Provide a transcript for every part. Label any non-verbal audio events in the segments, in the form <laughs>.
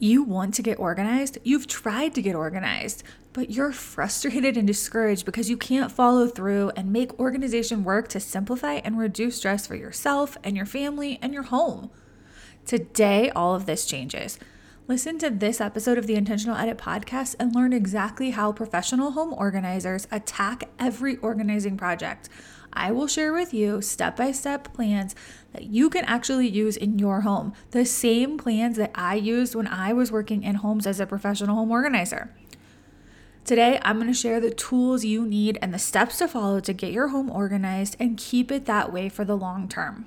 You want to get organized, you've tried to get organized, but you're frustrated and discouraged because you can't follow through and make organization work to simplify and reduce stress for yourself and your family and your home. Today, all of this changes. Listen to this episode of the Intentional Edit podcast and learn exactly how professional home organizers attack every organizing project. I will share with you step by step plans that you can actually use in your home. The same plans that I used when I was working in homes as a professional home organizer. Today, I'm going to share the tools you need and the steps to follow to get your home organized and keep it that way for the long term.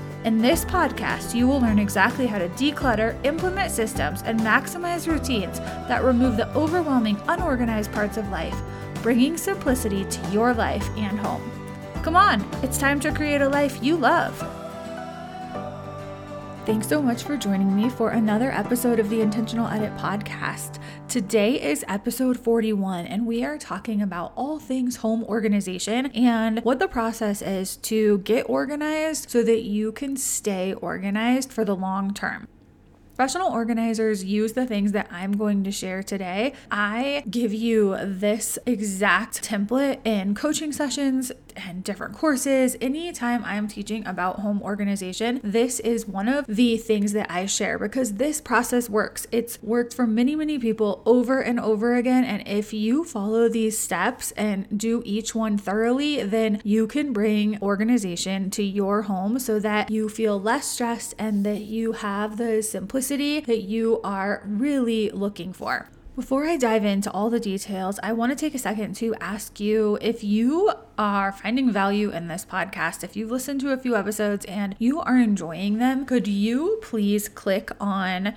In this podcast, you will learn exactly how to declutter, implement systems, and maximize routines that remove the overwhelming, unorganized parts of life, bringing simplicity to your life and home. Come on, it's time to create a life you love. Thanks so much for joining me for another episode of the Intentional Edit podcast. Today is episode 41, and we are talking about all things home organization and what the process is to get organized so that you can stay organized for the long term. Professional organizers use the things that I'm going to share today. I give you this exact template in coaching sessions and different courses. Anytime I'm teaching about home organization, this is one of the things that I share because this process works. It's worked for many, many people over and over again. And if you follow these steps and do each one thoroughly, then you can bring organization to your home so that you feel less stressed and that you have the simplicity that you are really looking for. Before I dive into all the details, I want to take a second to ask you if you are finding value in this podcast, if you've listened to a few episodes and you are enjoying them, could you please click on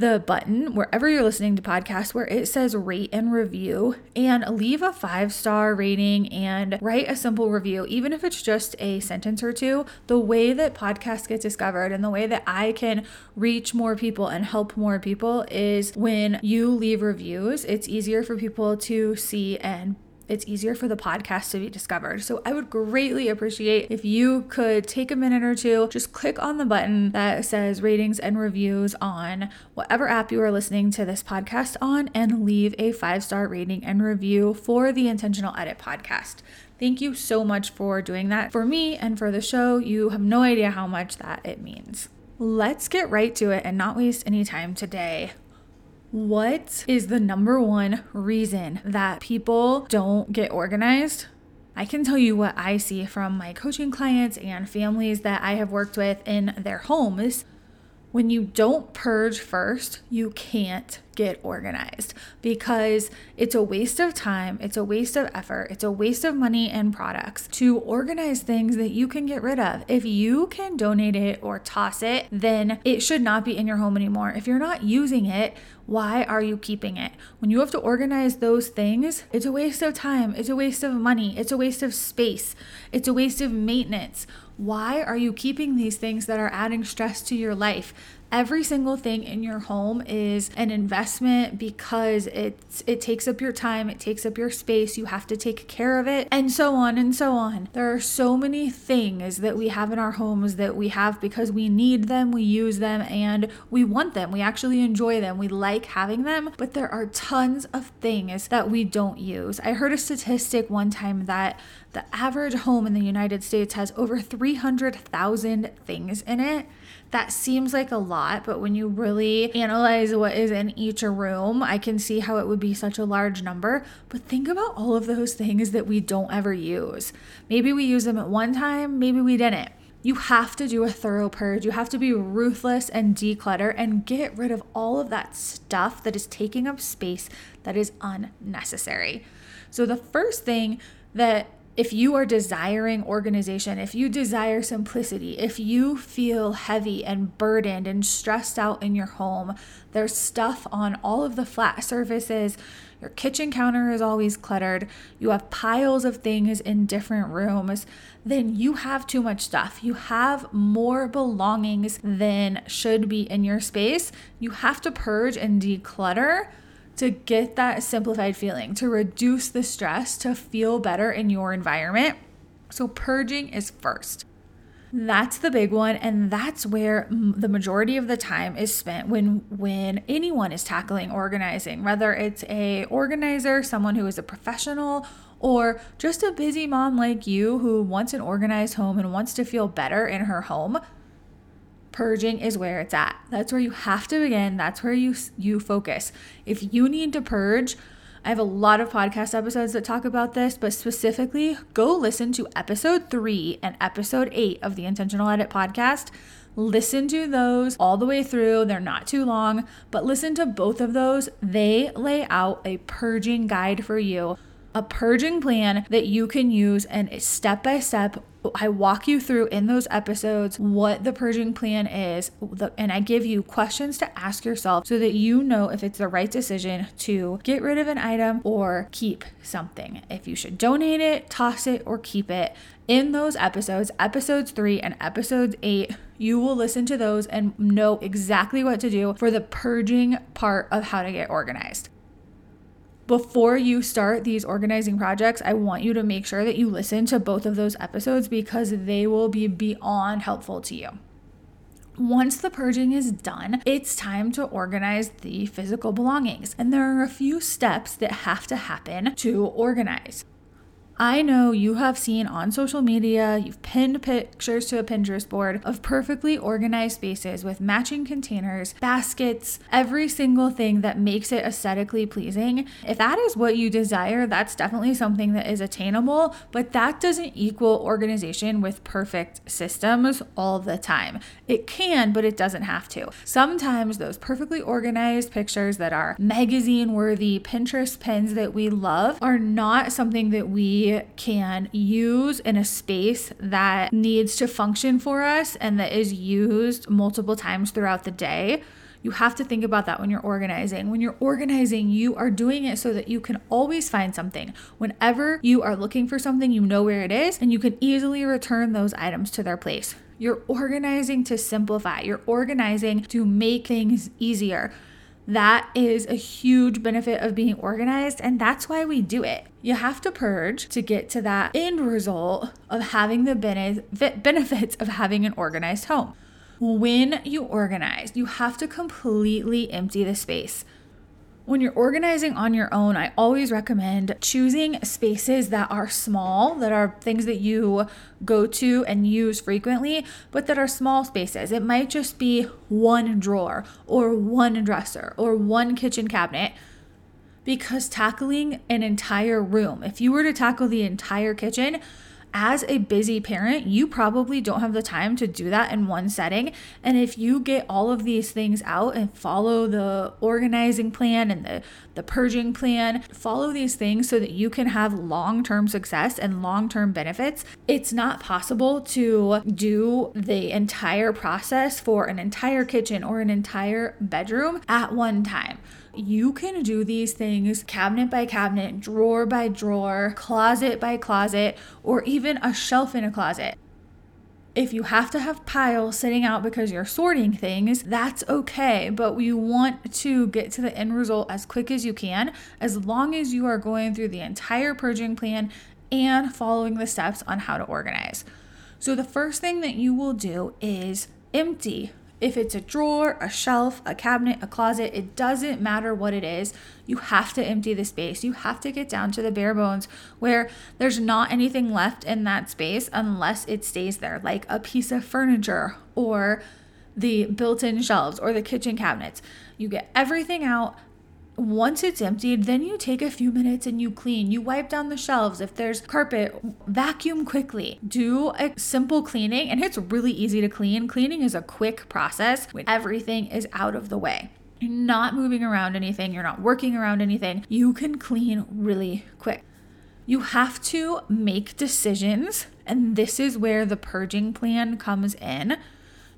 the button wherever you're listening to podcasts where it says rate and review and leave a five star rating and write a simple review, even if it's just a sentence or two. The way that podcasts get discovered and the way that I can reach more people and help more people is when you leave reviews. It's easier for people to see and it's easier for the podcast to be discovered. So I would greatly appreciate if you could take a minute or two, just click on the button that says ratings and reviews on whatever app you are listening to this podcast on and leave a five star rating and review for the Intentional Edit podcast. Thank you so much for doing that for me and for the show. You have no idea how much that it means. Let's get right to it and not waste any time today what is the number one reason that people don't get organized? I can tell you what I see from my coaching clients and families that I have worked with in their homes. When you don't purge first, you can't get organized because it's a waste of time, it's a waste of effort, it's a waste of money and products to organize things that you can get rid of. If you can donate it or toss it, then it should not be in your home anymore. If you're not using it, why are you keeping it? When you have to organize those things, it's a waste of time, it's a waste of money, it's a waste of space, it's a waste of maintenance. Why are you keeping these things that are adding stress to your life? Every single thing in your home is an investment because it's it takes up your time, it takes up your space, you have to take care of it, and so on and so on. There are so many things that we have in our homes that we have because we need them, we use them, and we want them. We actually enjoy them. We like having them, but there are tons of things that we don't use. I heard a statistic one time that The average home in the United States has over 300,000 things in it. That seems like a lot, but when you really analyze what is in each room, I can see how it would be such a large number. But think about all of those things that we don't ever use. Maybe we use them at one time, maybe we didn't. You have to do a thorough purge. You have to be ruthless and declutter and get rid of all of that stuff that is taking up space that is unnecessary. So, the first thing that if you are desiring organization, if you desire simplicity, if you feel heavy and burdened and stressed out in your home, there's stuff on all of the flat surfaces. Your kitchen counter is always cluttered. You have piles of things in different rooms. Then you have too much stuff. You have more belongings than should be in your space. You have to purge and declutter to get that simplified feeling, to reduce the stress, to feel better in your environment. So, purging is first. That's the big one and that's where the majority of the time is spent when when anyone is tackling organizing, whether it's a organizer, someone who is a professional or just a busy mom like you who wants an organized home and wants to feel better in her home purging is where it's at. That's where you have to begin. That's where you you focus. If you need to purge, I have a lot of podcast episodes that talk about this, but specifically, go listen to episode 3 and episode 8 of the Intentional Edit podcast. Listen to those all the way through. They're not too long, but listen to both of those. They lay out a purging guide for you a purging plan that you can use and a step by step I walk you through in those episodes what the purging plan is, and I give you questions to ask yourself so that you know if it's the right decision to get rid of an item or keep something. If you should donate it, toss it, or keep it. In those episodes, episodes three and episodes eight, you will listen to those and know exactly what to do for the purging part of how to get organized before you start these organizing projects, I want you to make sure that you listen to both of those episodes because they will be beyond helpful to you. Once the purging is done, it's time to organize the physical belongings. And there are a few steps that have to happen to organize. I know you have seen on social media, you've pinned pictures to a Pinterest board of perfectly organized spaces with matching containers, baskets, every single thing that makes it aesthetically pleasing. If that is what you desire, that's definitely something that is attainable, but that doesn't equal organization with perfect systems all the time. It can, but it doesn't have to. Sometimes those perfectly organized pictures that are magazine worthy Pinterest pins that we love are not something that we can use in a space that needs to function for us and that is used multiple times throughout the day. You have to think about that when you're organizing. When you're organizing, you are doing it so that you can always find something. Whenever you are looking for something, you know where it is and you can easily return those items to their place. You're organizing to simplify, you're organizing to make things easier. That is a huge benefit of being organized, and that's why we do it. You have to purge to get to that end result of having the benefits of having an organized home. When you organize, you have to completely empty the space. When you're organizing on your own, I always recommend choosing spaces that are small, that are things that you go to and use frequently, but that are small spaces. It might just be one drawer or one dresser or one kitchen cabinet because tackling an entire room, if you were to tackle the entire kitchen, as a busy parent, you probably don't have the time to do that in one setting. And if you get all of these things out and follow the organizing plan and the, the purging plan, follow these things so that you can have long term success and long term benefits, it's not possible to do the entire process for an entire kitchen or an entire bedroom at one time. You can do these things cabinet by cabinet, drawer by drawer, closet by closet, or even a shelf in a closet. If you have to have piles sitting out because you're sorting things, that's okay. But you want to get to the end result as quick as you can, as long as you are going through the entire purging plan and following the steps on how to organize. So, the first thing that you will do is empty If it's a drawer, a shelf, a cabinet, a closet, it doesn't matter what it is. You have to empty the space. You have to get down to the bare bones where there's not anything left in that space unless it stays there, like a piece of furniture or the built in shelves or the kitchen cabinets. You get everything out. Once it's emptied, then you take a few minutes and you clean. You wipe down the shelves. If there's carpet, vacuum quickly. Do a simple cleaning, and it's really easy to clean. Cleaning is a quick process when everything is out of the way. You're not moving around anything, you're not working around anything. You can clean really quick. You have to make decisions, and this is where the purging plan comes in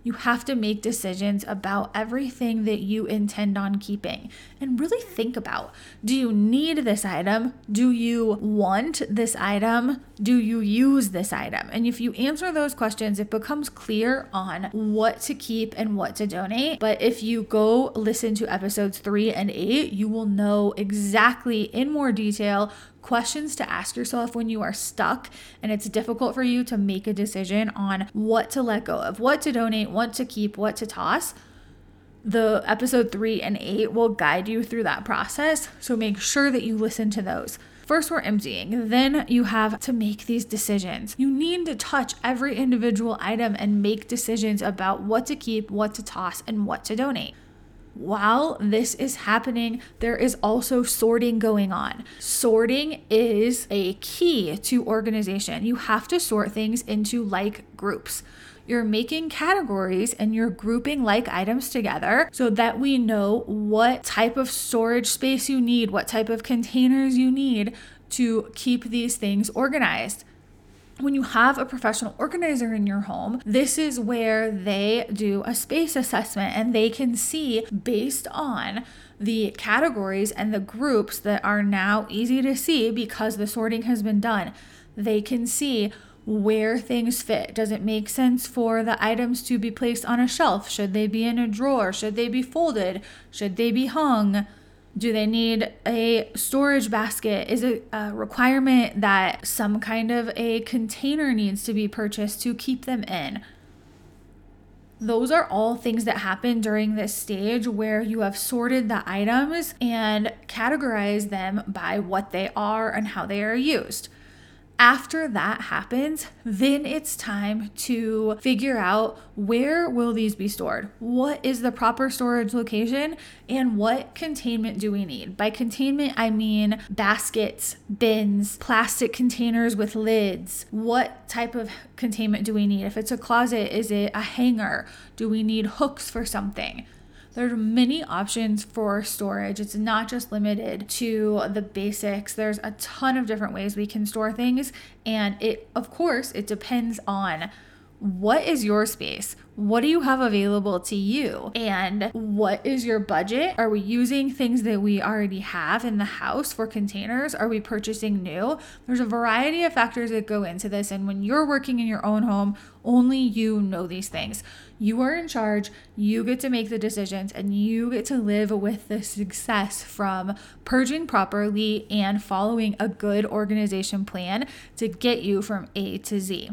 you have to make decisions about everything that you intend on keeping and really think about do you need this item? Do you want this item? Do you use this item? And if you answer those questions, it becomes clear on what to keep and what to donate. But if you go listen to episodes three and eight, you will know exactly in more detail questions to ask yourself when you are stuck and it's difficult for you to make a decision on what to let go of, what to donate, what to keep, what to toss. The episode three and eight will guide you through that process. So make sure that you listen to those. First, we're emptying. Then you have to make these decisions. You need to touch every individual item and make decisions about what to keep, what to toss, and what to donate while this is happening, there is also sorting going on. Sorting is a key to organization. You have to sort things into like groups. You're making categories and you're grouping like items together so that we know what type of storage space you need, what type of containers you need to keep these things organized when you have a professional organizer in your home, this is where they do a space assessment and they can see based on the categories and the groups that are now easy to see because the sorting has been done. They can see where things fit. Does it make sense for the items to be placed on a shelf? Should they be in a drawer? Should they be folded? Should they be hung? Do they need a storage basket? Is it a requirement that some kind of a container needs to be purchased to keep them in? Those are all things that happen during this stage where you have sorted the items and categorized them by what they are and how they are used after that happens, then it's time to figure out where will these be stored? What is the proper storage location and what containment do we need? By containment, I mean baskets, bins, plastic containers with lids. What type of containment do we need? If it's a closet, is it a hanger? Do we need hooks for something? There's many options for storage. It's not just limited to the basics. There's a ton of different ways we can store things and it of course it depends on what is your space? What do you have available to you? And what is your budget? Are we using things that we already have in the house for containers? Are we purchasing new? There's a variety of factors that go into this. And when you're working in your own home, only you know these things. You are in charge, you get to make the decisions, and you get to live with the success from purging properly and following a good organization plan to get you from A to Z.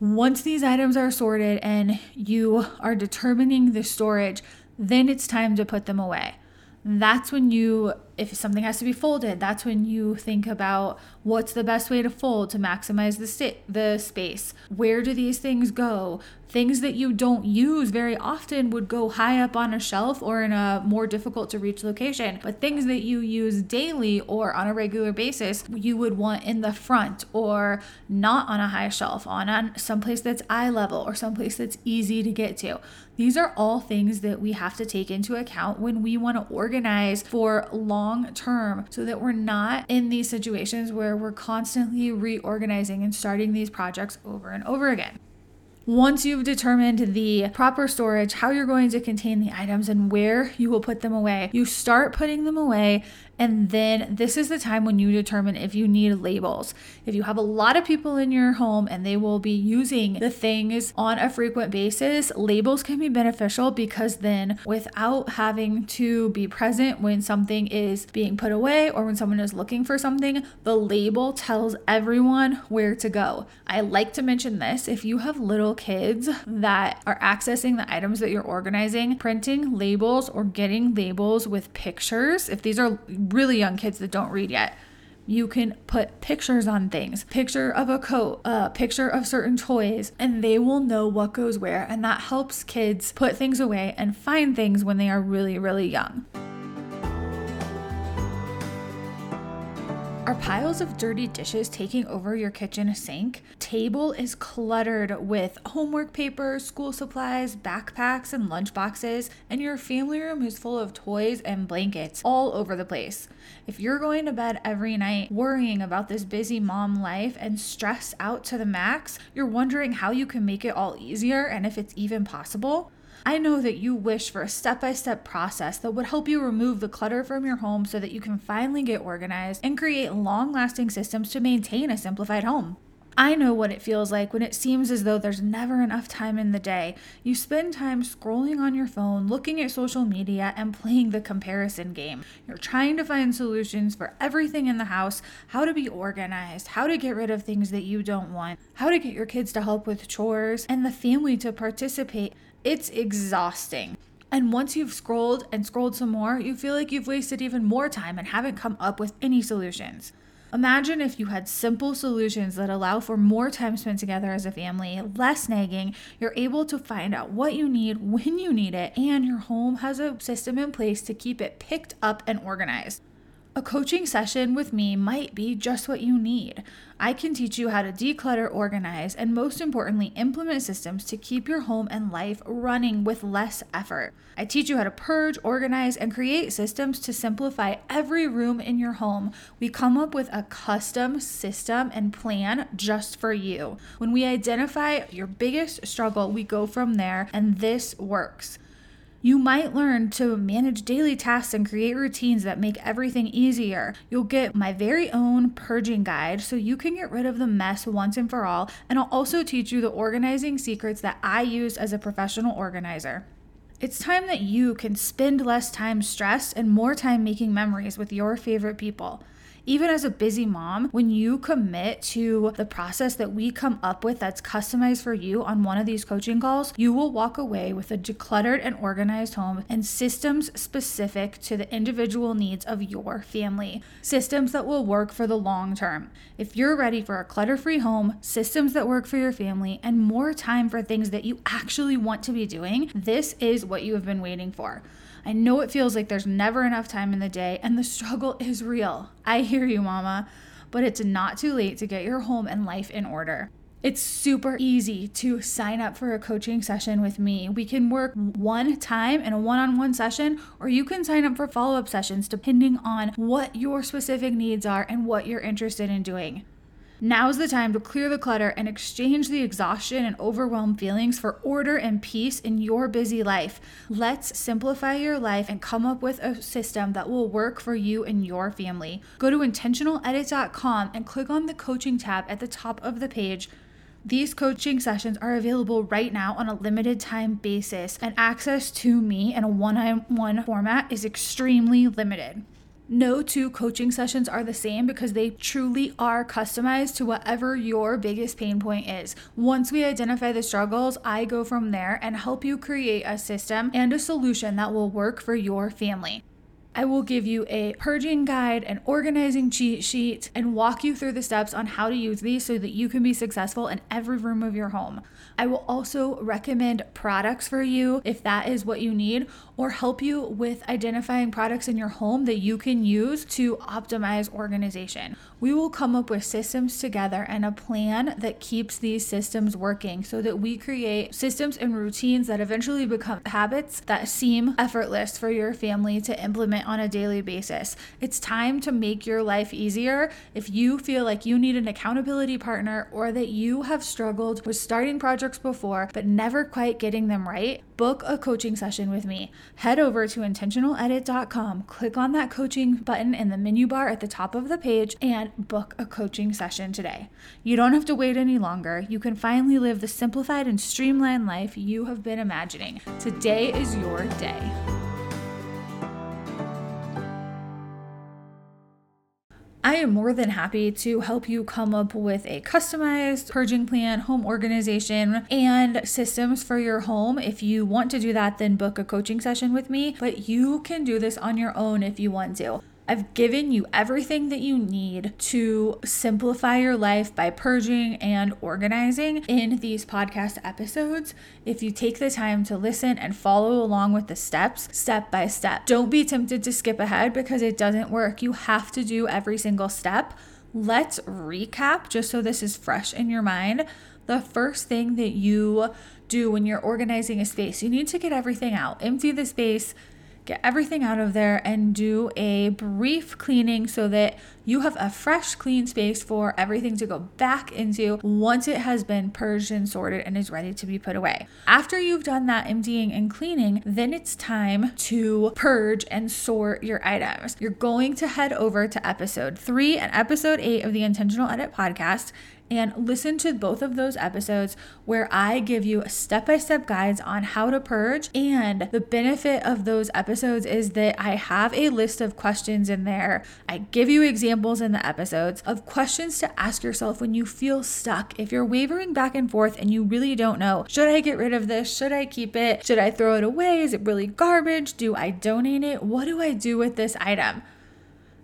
Once these items are sorted and you are determining the storage, then it's time to put them away. That's when you, if something has to be folded, that's when you think about what's the best way to fold to maximize the, st- the space. Where do these things go? Things that you don't use very often would go high up on a shelf or in a more difficult to reach location. But things that you use daily or on a regular basis, you would want in the front or not on a high shelf, on, on someplace that's eye level or someplace that's easy to get to. These are all things that we have to take into account when we want to organize for long term so that we're not in these situations where we're constantly reorganizing and starting these projects over and over again. Once you've determined the proper storage, how you're going to contain the items, and where you will put them away, you start putting them away And then this is the time when you determine if you need labels. If you have a lot of people in your home and they will be using the things on a frequent basis, labels can be beneficial because then without having to be present when something is being put away or when someone is looking for something, the label tells everyone where to go. I like to mention this if you have little kids that are accessing the items that you're organizing, printing labels or getting labels with pictures, if these are really young kids that don't read yet, you can put pictures on things. Picture of a coat a picture of certain toys and they will know what goes where and that helps kids put things away and find things when they are really really young Are piles of dirty dishes taking over your kitchen sink? Table is cluttered with homework papers, school supplies, backpacks, and lunchboxes, and your family room is full of toys and blankets all over the place. If you're going to bed every night worrying about this busy mom life and stressed out to the max, you're wondering how you can make it all easier and if it's even possible. I know that you wish for a step by step process that would help you remove the clutter from your home so that you can finally get organized and create long lasting systems to maintain a simplified home. I know what it feels like when it seems as though there's never enough time in the day. You spend time scrolling on your phone, looking at social media, and playing the comparison game. You're trying to find solutions for everything in the house how to be organized, how to get rid of things that you don't want, how to get your kids to help with chores, and the family to participate. It's exhausting. And once you've scrolled and scrolled some more, you feel like you've wasted even more time and haven't come up with any solutions. Imagine if you had simple solutions that allow for more time spent together as a family, less nagging, you're able to find out what you need when you need it, and your home has a system in place to keep it picked up and organized. A coaching session with me might be just what you need. I can teach you how to declutter, organize, and most importantly, implement systems to keep your home and life running with less effort. I teach you how to purge, organize, and create systems to simplify every room in your home. We come up with a custom system and plan just for you. When we identify your biggest struggle, we go from there, and this works. You might learn to manage daily tasks and create routines that make everything easier. You'll get my very own purging guide so you can get rid of the mess once and for all. And I'll also teach you the organizing secrets that I use as a professional organizer. It's time that you can spend less time stressed and more time making memories with your favorite people even as a busy mom, when you commit to the process that we come up with that's customized for you on one of these coaching calls, you will walk away with a decluttered and organized home and systems specific to the individual needs of your family. Systems that will work for the long term. If you're ready for a clutter free home, systems that work for your family, and more time for things that you actually want to be doing, this is what you have been waiting for. I know it feels like there's never enough time in the day and the struggle is real. I hear you, mama, but it's not too late to get your home and life in order. It's super easy to sign up for a coaching session with me. We can work one time in a one on one session, or you can sign up for follow up sessions depending on what your specific needs are and what you're interested in doing. Now's the time to clear the clutter and exchange the exhaustion and overwhelmed feelings for order and peace in your busy life. Let's simplify your life and come up with a system that will work for you and your family. Go to intentionaledit.com and click on the coaching tab at the top of the page. These coaching sessions are available right now on a limited time basis, and access to me in a one on one format is extremely limited. No two coaching sessions are the same because they truly are customized to whatever your biggest pain point is. Once we identify the struggles, I go from there and help you create a system and a solution that will work for your family. I will give you a purging guide, an organizing cheat sheet, and walk you through the steps on how to use these so that you can be successful in every room of your home. I will also recommend products for you if that is what you need, or help you with identifying products in your home that you can use to optimize organization. We will come up with systems together and a plan that keeps these systems working so that we create systems and routines that eventually become habits that seem effortless for your family to implement on a daily basis. It's time to make your life easier. If you feel like you need an accountability partner or that you have struggled with starting projects before but never quite getting them right, book a coaching session with me. Head over to intentionaledit.com, click on that coaching button in the menu bar at the top of the page, and book a coaching session today. You don't have to wait any longer. You can finally live the simplified and streamlined life you have been imagining. Today is your day. I am more than happy to help you come up with a customized purging plan, home organization, and systems for your home. If you want to do that, then book a coaching session with me, but you can do this on your own if you want to. I've given you everything that you need to simplify your life by purging and organizing in these podcast episodes. If you take the time to listen and follow along with the steps, step by step, don't be tempted to skip ahead because it doesn't work. You have to do every single step. Let's recap just so this is fresh in your mind. The first thing that you do when you're organizing a space, you need to get everything out, empty the space get everything out of there and do a brief cleaning so that you have a fresh, clean space for everything to go back into once it has been purged and sorted and is ready to be put away. After you've done that emptying and cleaning, then it's time to purge and sort your items. You're going to head over to episode three and episode eight of the Intentional Edit podcast and listen to both of those episodes where I give you step by step guides on how to purge. And the benefit of those episodes is that I have a list of questions in there. I give you examples in the episodes of questions to ask yourself when you feel stuck. If you're wavering back and forth and you really don't know, should I get rid of this? Should I keep it? Should I throw it away? Is it really garbage? Do I donate it? What do I do with this item?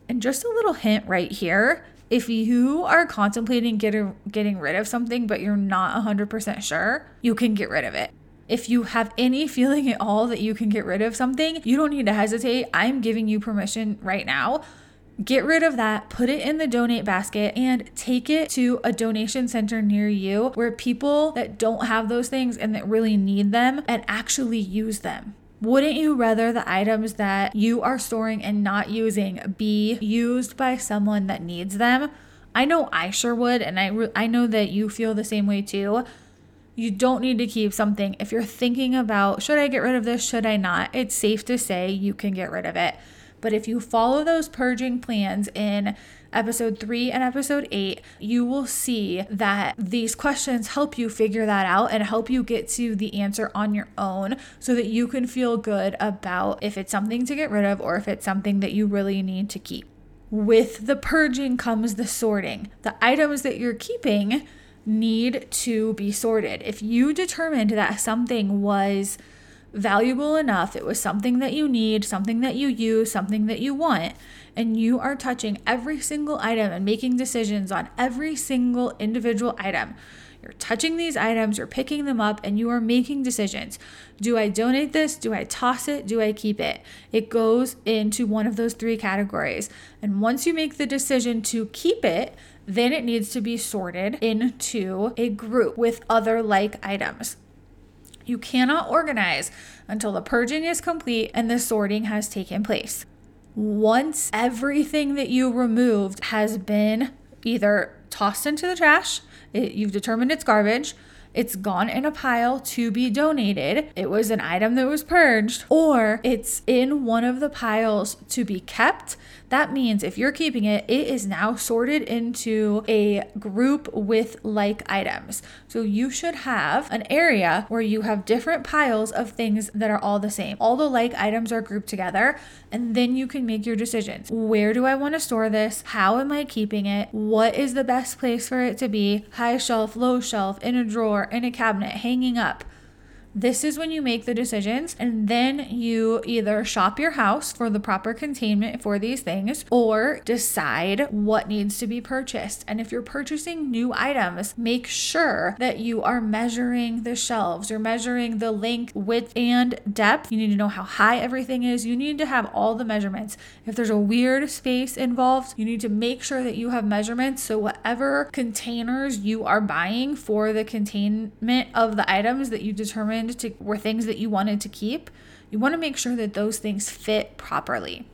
And just a little hint right here if you are contemplating getting getting rid of something but you're not 100% sure, you can get rid of it. If you have any <laughs> feeling at all that you can get rid of something, you don't need to hesitate. I'm giving you permission right now. Get rid of that, put it in the donate basket, and take it to a donation center near you where people that don't have those things and that really need them and actually use them. Wouldn't you rather the items that you are storing and not using be used by someone that needs them? I know I sure would, and I, re- I know that you feel the same way too. You don't need to keep something. If you're thinking about, should I get rid of this? Should I not? It's safe to say you can get rid of it. But if you follow those purging plans in episode three and episode eight, you will see that these questions help you figure that out and help you get to the answer on your own so that you can feel good about if it's something to get rid of or if it's something that you really need to keep. With the purging comes the sorting. The items that you're keeping need to be sorted. If you determined that something was valuable enough, it was something that you need, something that you use, something that you want, and you are touching every single item and making decisions on every single individual item. You're touching these items, you're picking them up, and you are making decisions. Do I donate this? Do I toss it? Do I keep it? It goes into one of those three categories. And once you make the decision to keep it, then it needs to be sorted into a group with other like items. You cannot organize until the purging is complete and the sorting has taken place. Once everything that you removed has been either tossed into the trash, it, you've determined it's garbage, it's gone in a pile to be donated, it was an item that was purged, or it's in one of the piles to be kept that means if you're keeping it, it is now sorted into a group with like items. So you should have an area where you have different piles of things that are all the same. All the like items are grouped together, and then you can make your decisions. Where do I want to store this? How am I keeping it? What is the best place for it to be? High shelf, low shelf, in a drawer, in a cabinet, hanging up. This is when you make the decisions, and then you either shop your house for the proper containment for these things or decide what needs to be purchased. And if you're purchasing new items, make sure that you are measuring the shelves, you're measuring the length, width, and depth. You need to know how high everything is. You need to have all the measurements. If there's a weird space involved, you need to make sure that you have measurements so whatever containers you are buying for the containment of the items that you determine to were things that you wanted to keep, you want to make sure that those things fit properly.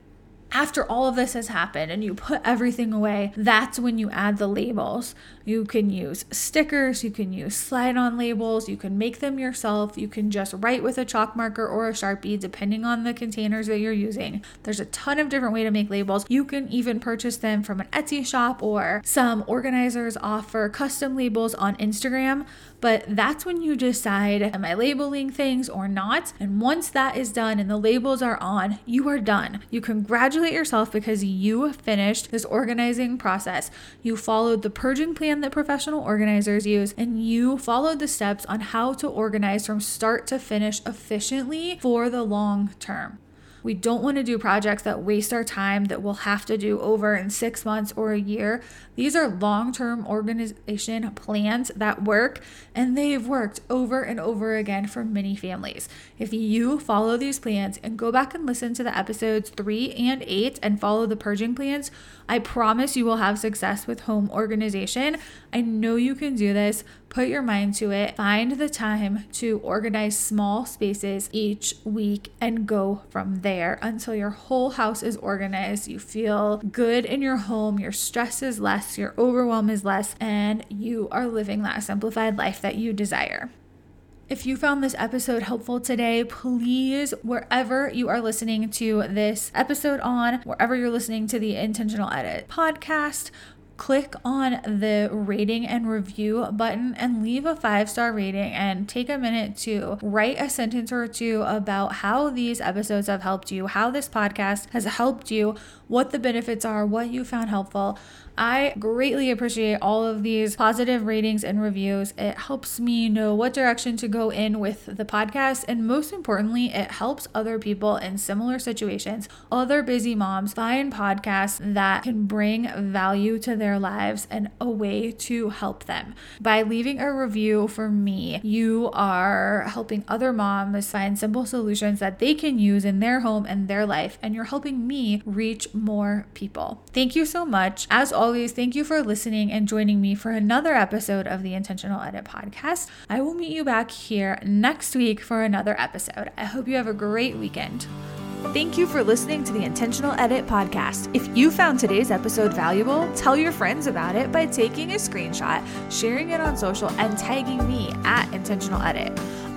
After all of this has happened and you put everything away, that's when you add the labels. You can use stickers, you can use slide on labels, you can make them yourself, you can just write with a chalk marker or a Sharpie, depending on the containers that you're using. There's a ton of different way to make labels. You can even purchase them from an Etsy shop or some organizers offer custom labels on Instagram. But that's when you decide, am I labeling things or not? And once that is done and the labels are on, you are done. You congratulate yourself because you finished this organizing process. You followed the purging plan that professional organizers use, and you followed the steps on how to organize from start to finish efficiently for the long term. We don't want to do projects that waste our time that we'll have to do over in six months or a year. These are long term organization plans that work, and they've worked over and over again for many families. If you follow these plans and go back and listen to the episodes three and eight and follow the purging plans, I promise you will have success with home organization. I know you can do this. Put your mind to it. Find the time to organize small spaces each week and go from there until your whole house is organized. You feel good in your home, your stress is less, your overwhelm is less, and you are living that simplified life that you desire. If you found this episode helpful today, please, wherever you are listening to this episode on, wherever you're listening to the Intentional Edit podcast, click on the rating and review button and leave a five star rating and take a minute to write a sentence or two about how these episodes have helped you, how this podcast has helped you, what the benefits are, what you found helpful. I greatly appreciate all of these positive ratings and reviews. It helps me know what direction to go in with the podcast. And most importantly, it helps other people in similar situations, other busy moms, find podcasts that can bring value to their lives and a way to help them. By leaving a review for me, you are helping other moms find simple solutions that they can use in their home and their life. And you're helping me reach more people. Thank you so much. As always, thank you for listening and joining me for another episode of the Intentional Edit podcast. I will meet you back here next week for another episode. I hope you have a great weekend. Thank you for listening to the Intentional Edit podcast. If you found today's episode valuable, tell your friends about it by taking a screenshot, sharing it on social, and tagging me at Intentional Edit.